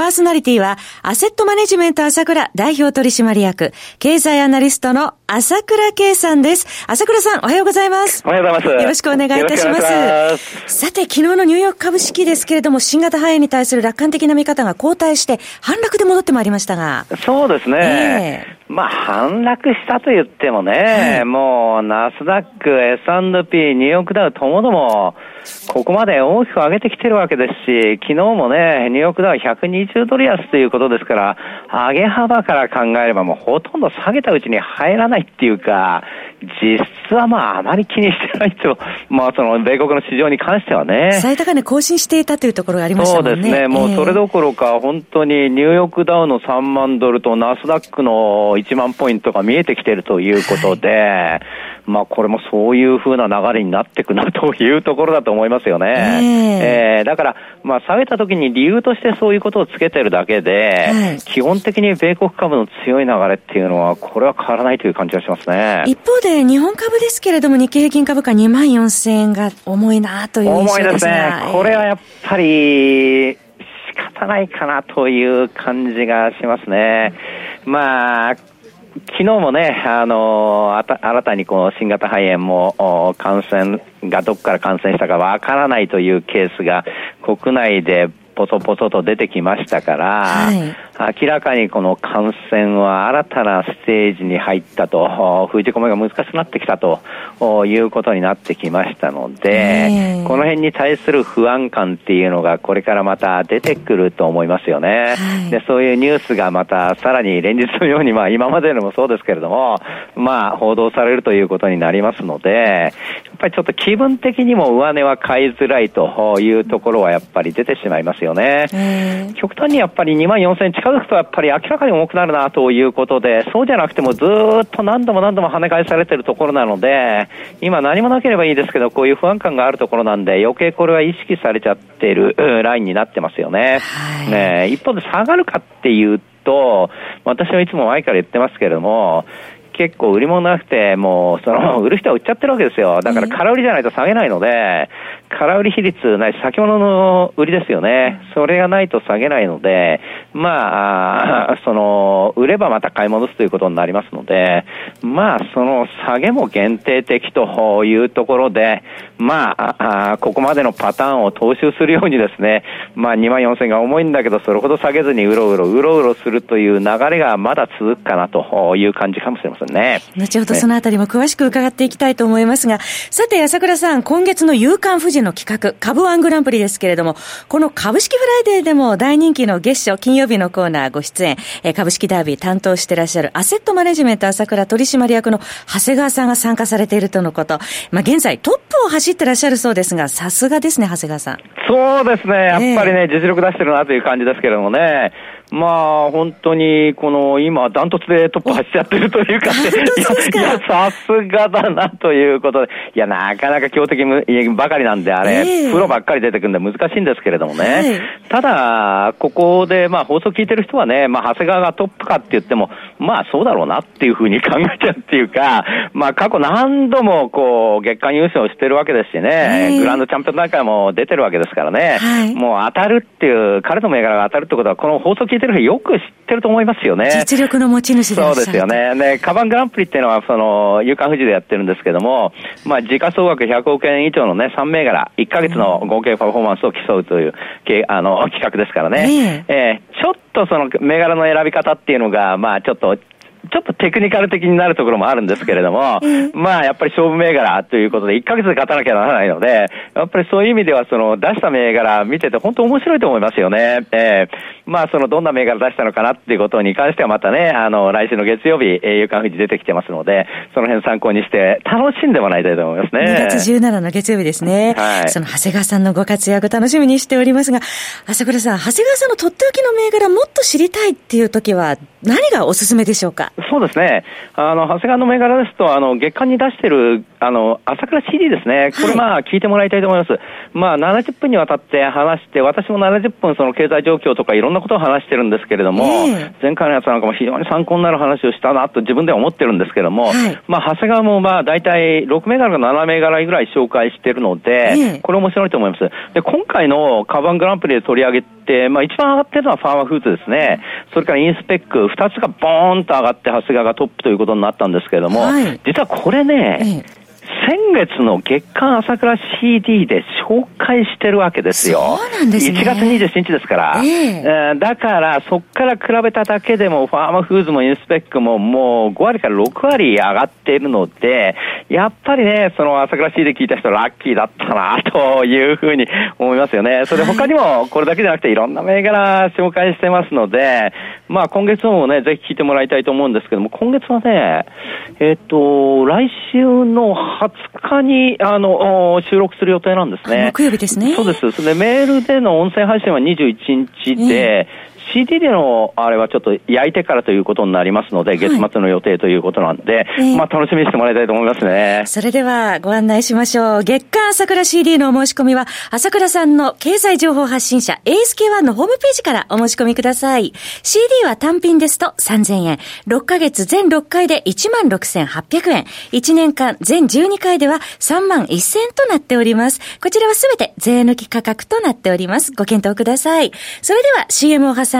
パーソナリティは、アセットマネジメント朝倉代表取締役、経済アナリストの朝倉慶さんです。朝倉さん、おはようございます。おはようございます。よろしくお願いいたします。さて、昨日のニューヨーク株式ですけれども、新型肺炎に対する楽観的な見方が後退して、反落で戻ってまいりましたが。そうですね。えー、まあ、反落したと言ってもね、はい、もう、ナスダック、S&P、ニューヨークダウともども、ここまで大きく上げてきてるわけですし、昨日もね、ニューヨークダウ120ドル安ということですから、上げ幅から考えればもうほとんど下げたうちに入らないっていうか、実質はまああまり気にしてないと、まあその米国の市場に関してはね。最高値更新していたというところがありましたもんね。そうですね。もうそれどころか、本当にニューヨークダウの3万ドルとナスダックの1万ポイントが見えてきているということで、はいまあこれもそういうふうな流れになっていくなというところだと思いますよね。えー、えー、だから、まあ下げた時に理由としてそういうことをつけてるだけで、はい、基本的に米国株の強い流れっていうのは、これは変わらないという感じがしますね。一方で日本株ですけれども、日経平均株価2万4000円が重いなという印象です重いですね。これはやっぱり、仕方ないかなという感じがしますね。まあ、昨日もね、あのー、新たにこの新型肺炎も感染がどこから感染したかわからないというケースが国内でポソポソと出てきましたから、はい、明らかにこの感染は新たなステージに入ったと、封じ込めが難しくなってきたということになってきましたので、この辺に対する不安感っていうのがこれからまた出てくると思いますよね。はい、でそういうニュースがまたさらに連日のように、まあ今までのもそうですけれども、まあ報道されるということになりますので、やっぱりちょっと気分的にも上値は買いづらいというところはやっぱり出てしまいますよね。極端にやっぱり2万4000近づくとやっぱり明らかに重くなるなということで、そうじゃなくてもずっと何度も何度も跳ね返されているところなので、今何もなければいいですけど、こういう不安感があるところなんで、余計これは意識されちゃっているラインになってますよね。はい、ね一方で下がるかっていうと、私はいつも前から言ってますけれども、結構売り物なくて、もう、その、売る人は売っちゃってるわけですよ。だから空売りじゃないと下げないので、空売り比率ない先物の売りですよね。それがないと下げないので、まあ、その、売ればまた買い戻すということになりますので、まあ、その下げも限定的というところで、まあ、ここまでのパターンを踏襲するようにですね、まあ、2万4000が重いんだけど、それほど下げずにうろうろ、うろうろするという流れがまだ続くかなという感じかもしれませんね。後ほどそのあたりも詳しく伺っていきたいと思いますが、さて、朝倉さん、今月の夕刊フジの企画、株ワングランプリですけれども、この株式フライデーでも大人気の月初金曜日のコーナーご出演、株式ダービー担当していらっしゃるアセットマネジメント朝倉取締役の長谷川さんが参加されているとのこと。まあ、現在トップを走ってらっしゃるそうですが、さすがですね、長谷川さん。そうですね、やっぱりね、えー、実力出してるなという感じですけれどもね。まあ、本当に、この、今、ダントツでトップ走っちゃってるという か、いや、さすがだなということで、いや、なかなか強敵ばかりなんで、あれ、えー、プロばっかり出てくるんで難しいんですけれどもね。はい、ただ、ここで、まあ、放送聞いてる人はね、まあ、長谷川がトップかって言っても、まあ、そうだろうなっていうふうに考えちゃうっていうか、まあ、過去何度も、こう、月間優勝してるわけですしね、えー、グランドチャンピオン大会も出てるわけですからね、はい、もう当たるっていう、彼の銘柄が当たるってことは、この放送聞いてる人よく知ってると思いますよね。実力の持ち主そうですよね。ね、カバングランプリっていうのは、その、夕刊富士でやってるんですけども、まあ、時価総額100億円以上のね、3銘柄、1ヶ月の合計パフォーマンスを競うという、あの、企画ですからね。えー、えー、ちょっとその銘柄の選び方っていうのが、まあ、ちょっとちょっとテクニカル的になるところもあるんですけれども、まあやっぱり勝負銘柄ということで1ヶ月で勝たなきゃならないので、やっぱりそういう意味ではその出した銘柄見てて本当面白いと思いますよね。えー、まあそのどんな銘柄出したのかなっていうことに関してはまたね、あの来週の月曜日、えー、夕刊富士出てきてますので、その辺参考にして楽しんでもらいたいと思いますね。2月17の月曜日ですね。はい。その長谷川さんのご活躍楽しみにしておりますが、朝倉さん、長谷川さんのとっておきの銘柄もっと知りたいっていう時は何がおすすめでしょうかか？そうですね。あの、長谷川の銘柄ですと、あの、月間に出してる、あの、朝倉 CD ですね。これまあ、聞いてもらいたいと思います。まあ、70分にわたって話して、私も70分その経済状況とかいろんなことを話してるんですけれども、えー、前回のやつなんかも非常に参考になる話をしたなと自分では思ってるんですけども、はい、まあ、長谷川もまあ、大体6銘柄か7銘柄ぐらい紹介してるので、えー、これ面白いと思います。で、今回のカバングランプリで取り上げて、まあ、一番上がってるのはファーマーフーズですね。それからインスペック、2つがボーンと上がって、長谷川がトップということになったんですけれども、はい、実はこれね、え先月の月間朝倉 CD で紹介してるわけですよ。そうなんですね。1月27日ですから。えー、えー、だから、そこから比べただけでも、ファーマフーズもインスペックももう5割から6割上がっているので、やっぱりね、その朝倉 CD 聞いた人ラッキーだったな、というふうに思いますよね。それ他にもこれだけじゃなくていろんな銘柄紹介してますので、まあ今月もね、ぜひ聞いてもらいたいと思うんですけども、今月はね、えっ、ー、と、来週の20日に、あの、収録する予定なんですね。木曜日ですね。そうです。で、メールでの音声配信は21日で、えー CD でのあれはちょっと焼いてからということになりますので、月末の予定ということなんで、はい、まあ楽しみにしてもらいたいと思いますね。それではご案内しましょう。月間朝倉 CD のお申し込みは、朝倉さんの経済情報発信者 ASK1 のホームページからお申し込みください。CD は単品ですと3000円。6ヶ月全6回で16,800円。1年間全12回では3万1000円となっております。こちらはすべて税抜き価格となっております。ご検討ください。それでは CM を挟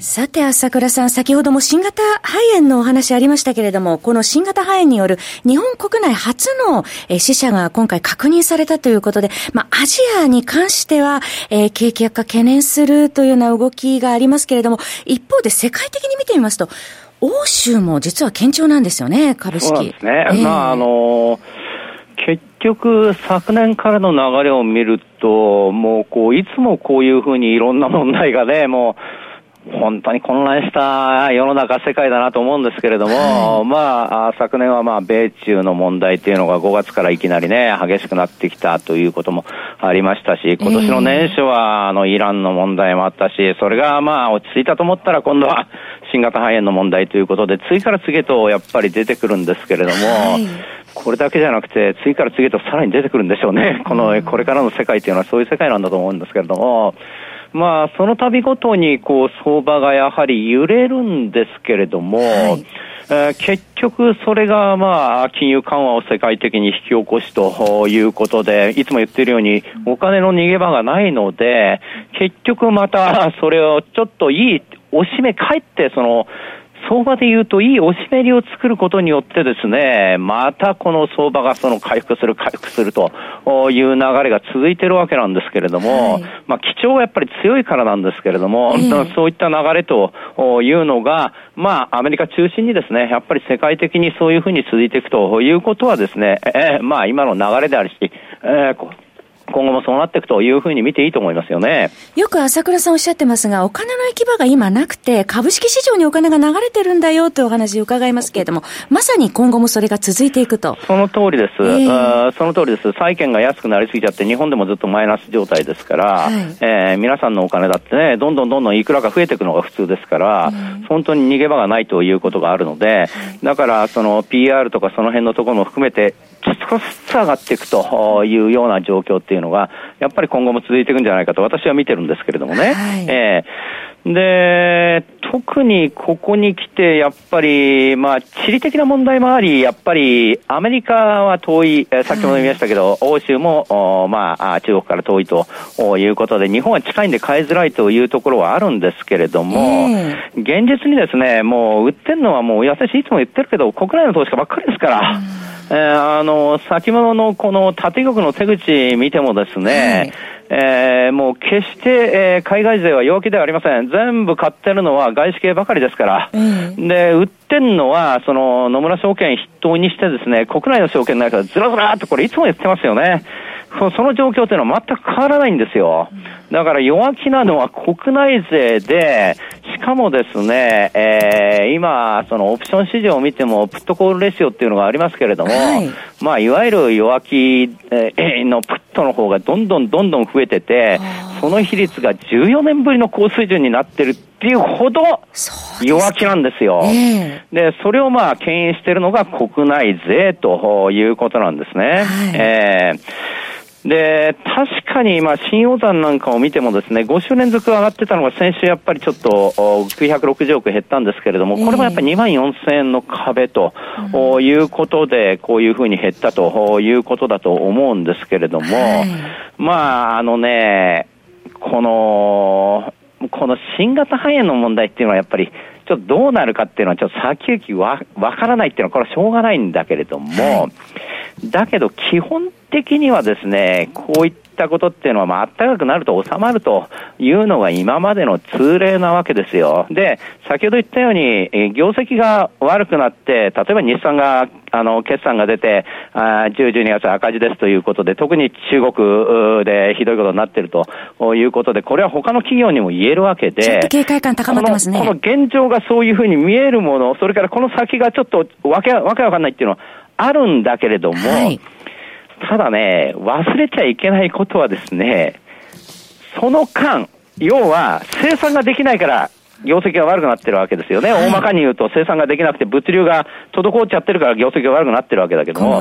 さて、朝倉さん、先ほども新型肺炎のお話ありましたけれども、この新型肺炎による日本国内初の死者が今回確認されたということで、まあ、アジアに関しては、えー、景気悪化懸念するというような動きがありますけれども、一方で世界的に見てみますと、欧州も実は堅調なんですよね、株式。そうですね。えー、まあ、あのー結局、昨年からの流れを見ると、もうこう、いつもこういうふうにいろんな問題がね、もう、本当に混乱した世の中、世界だなと思うんですけれども、はい、まあ、昨年はまあ、米中の問題っていうのが5月からいきなりね、激しくなってきたということもありましたし、今年の年初は、あの、イランの問題もあったし、それがまあ、落ち着いたと思ったら、今度は新型肺炎の問題ということで、次から次へとやっぱり出てくるんですけれども、はい。これだけじゃなくて、次から次へとさらに出てくるんでしょうね。この、これからの世界っていうのはそういう世界なんだと思うんですけれども、まあ、その度ごとに、こう、相場がやはり揺れるんですけれども、はい。えー、結局、それが、まあ、金融緩和を世界的に引き起こしということで、いつも言っているように、お金の逃げ場がないので、結局また、それをちょっといい、おしめ返って、その、相場で言うといい押しめりを作ることによってですね、またこの相場がその回復する、回復するという流れが続いているわけなんですけれども、はい、まあ基調はやっぱり強いからなんですけれども、えー、そういった流れというのが、まあアメリカ中心にですね、やっぱり世界的にそういうふうに続いていくということはですね、えー、まあ今の流れであるし、えー、今後もそうなっていくというふうに見ていいと思いますよね。よく朝倉さんおっしゃってますが、お金の行き場が今なくて、株式市場にお金が流れてるんだよというお話を伺いますけれども、まさに今後もそれが続いていくと。その通りです。えー、その通りです。債券が安くなりすぎちゃって、日本でもずっとマイナス状態ですから、はい、えー、皆さんのお金だってね、どんどんどんどんいくらか増えていくのが普通ですから、うん、本当に逃げ場がないということがあるので、だから、その PR とかその辺のところも含めて、少しずつ上がっていくというような状況っていうのが、やっぱり今後も続いていくんじゃないかと私は見てるんですけれどもね。はい、えーで、特にここに来て、やっぱり、まあ、地理的な問題もあり、やっぱり、アメリカは遠い、えさっきも言いましたけど、はい、欧州も、まあ、中国から遠いということで、日本は近いんで買いづらいというところはあるんですけれども、現実にですね、もう、売ってるのはもう、私いつも言ってるけど、国内の投資家ばっかりですから、えー、あの、先物のこの縦玉の手口見てもですね、はい、えー、もう決して、えー、海外勢は弱気ではありません。全部買ってるのは外資系ばかりですから。うん、で、売ってんのは、その野村証券筆頭にしてですね、国内の証券の中でずらずらっとこれいつも言ってますよね。その状況というのは全く変わらないんですよ。だから弱気なのは国内勢で、しかもですね、えー、今、そのオプション市場を見ても、プットコールレシオっていうのがありますけれども、はい、まあ、いわゆる弱気のプットの方がどんどんどんどん増えてて、その比率が14年ぶりの高水準になってるっていうほど弱気なんですよ。えー、で、それをまあ、牽引しているのが国内税ということなんですね。はい、えーで、確かに、まあ、新大山なんかを見てもですね、5週連続上がってたのが先週やっぱりちょっと960億減ったんですけれども、これもやっぱり2万4000円の壁と、いうことで、こういうふうに減ったということだと思うんですけれども、はい、まあ、あのね、この、この新型肺炎の問題っていうのはやっぱり、ちょっとどうなるかっていうのは、ちょっと先行きわわからないっていうのは、これはしょうがないんだけれども、はい。だけど基本的にはですね、こういったことっていうのは、まあ、暖かくなると収まるというのが今までの通例なわけですよ。で、先ほど言ったように、業績が悪くなって、例えば日産が、あの、決算が出て、あ10、12月赤字ですということで、特に中国でひどいことになっているということで、これは他の企業にも言えるわけで、ちょっと警戒感高まってますね。このこの現状がそういうふうに見えるもの、それからこの先がちょっとわけわけわかんないっていうのは、あるんだけれども、はい、ただね、忘れちゃいけないことはですね、その間、要は生産ができないから業績が悪くなってるわけですよね。はい、大まかに言うと生産ができなくて物流が滞っちゃってるから業績が悪くなってるわけだけども。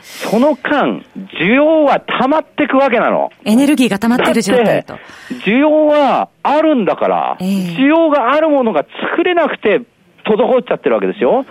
その間、需要は溜まっていくわけなの。エネルギーが溜まってる状態と。需要はあるんだから、えー、需要があるものが作れなくて滞っちゃってるわけですよ。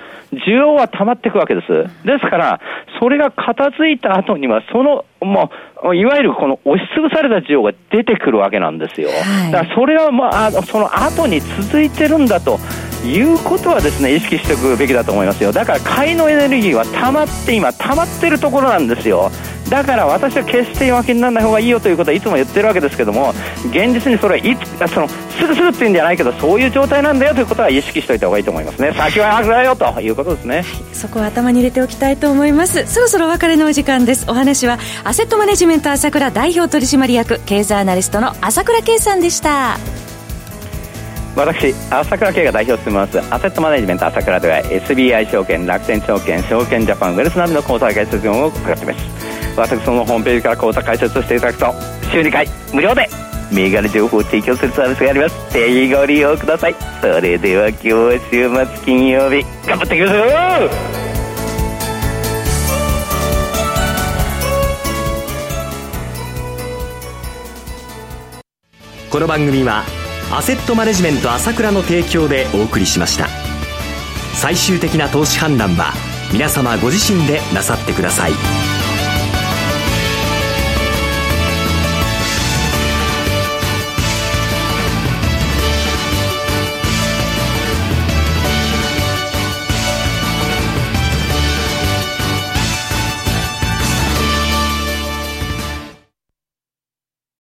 需要は溜まっていくわけです。ですから、それが片付いた後には、その、もう、いわゆるこの押しつぶされた需要が出てくるわけなんですよ。はい、だからそれは、まあ、その後に続いてるんだと。いうことはですね、意識しておくべきだと思いますよ。だから買いのエネルギーは溜まって今溜まってるところなんですよ。だから私は決して弱気にならない方がいいよということはいつも言ってるわけですけども現実にそれはいつそのすぐすぐっていうんじゃないけどそういう状態なんだよということは意識しておいた方がいいと思いますね。先は悪だよということですね。そこは頭に入れておきたいと思います。そろそろお別れのお時間です。お話はアセットマネジメント朝倉代表取締役経済アナリストの朝倉圭さんでした。私朝倉慶が代表を務めますアセットマネジメント朝倉では SBI 証券楽天証券証券ジャパンウェルスなどの口座開設業務を行っています私のホームページから口座開設していただくと週2回無料で。銘柄情報を提供するサービスがあります。ぜひご利用くださいそれでは今日は週末金曜日。頑張っていきましょうこの番組はアセットマネジメント朝倉の提供でお送りしました。最終的な投資判断は皆様ご自身でなさってください。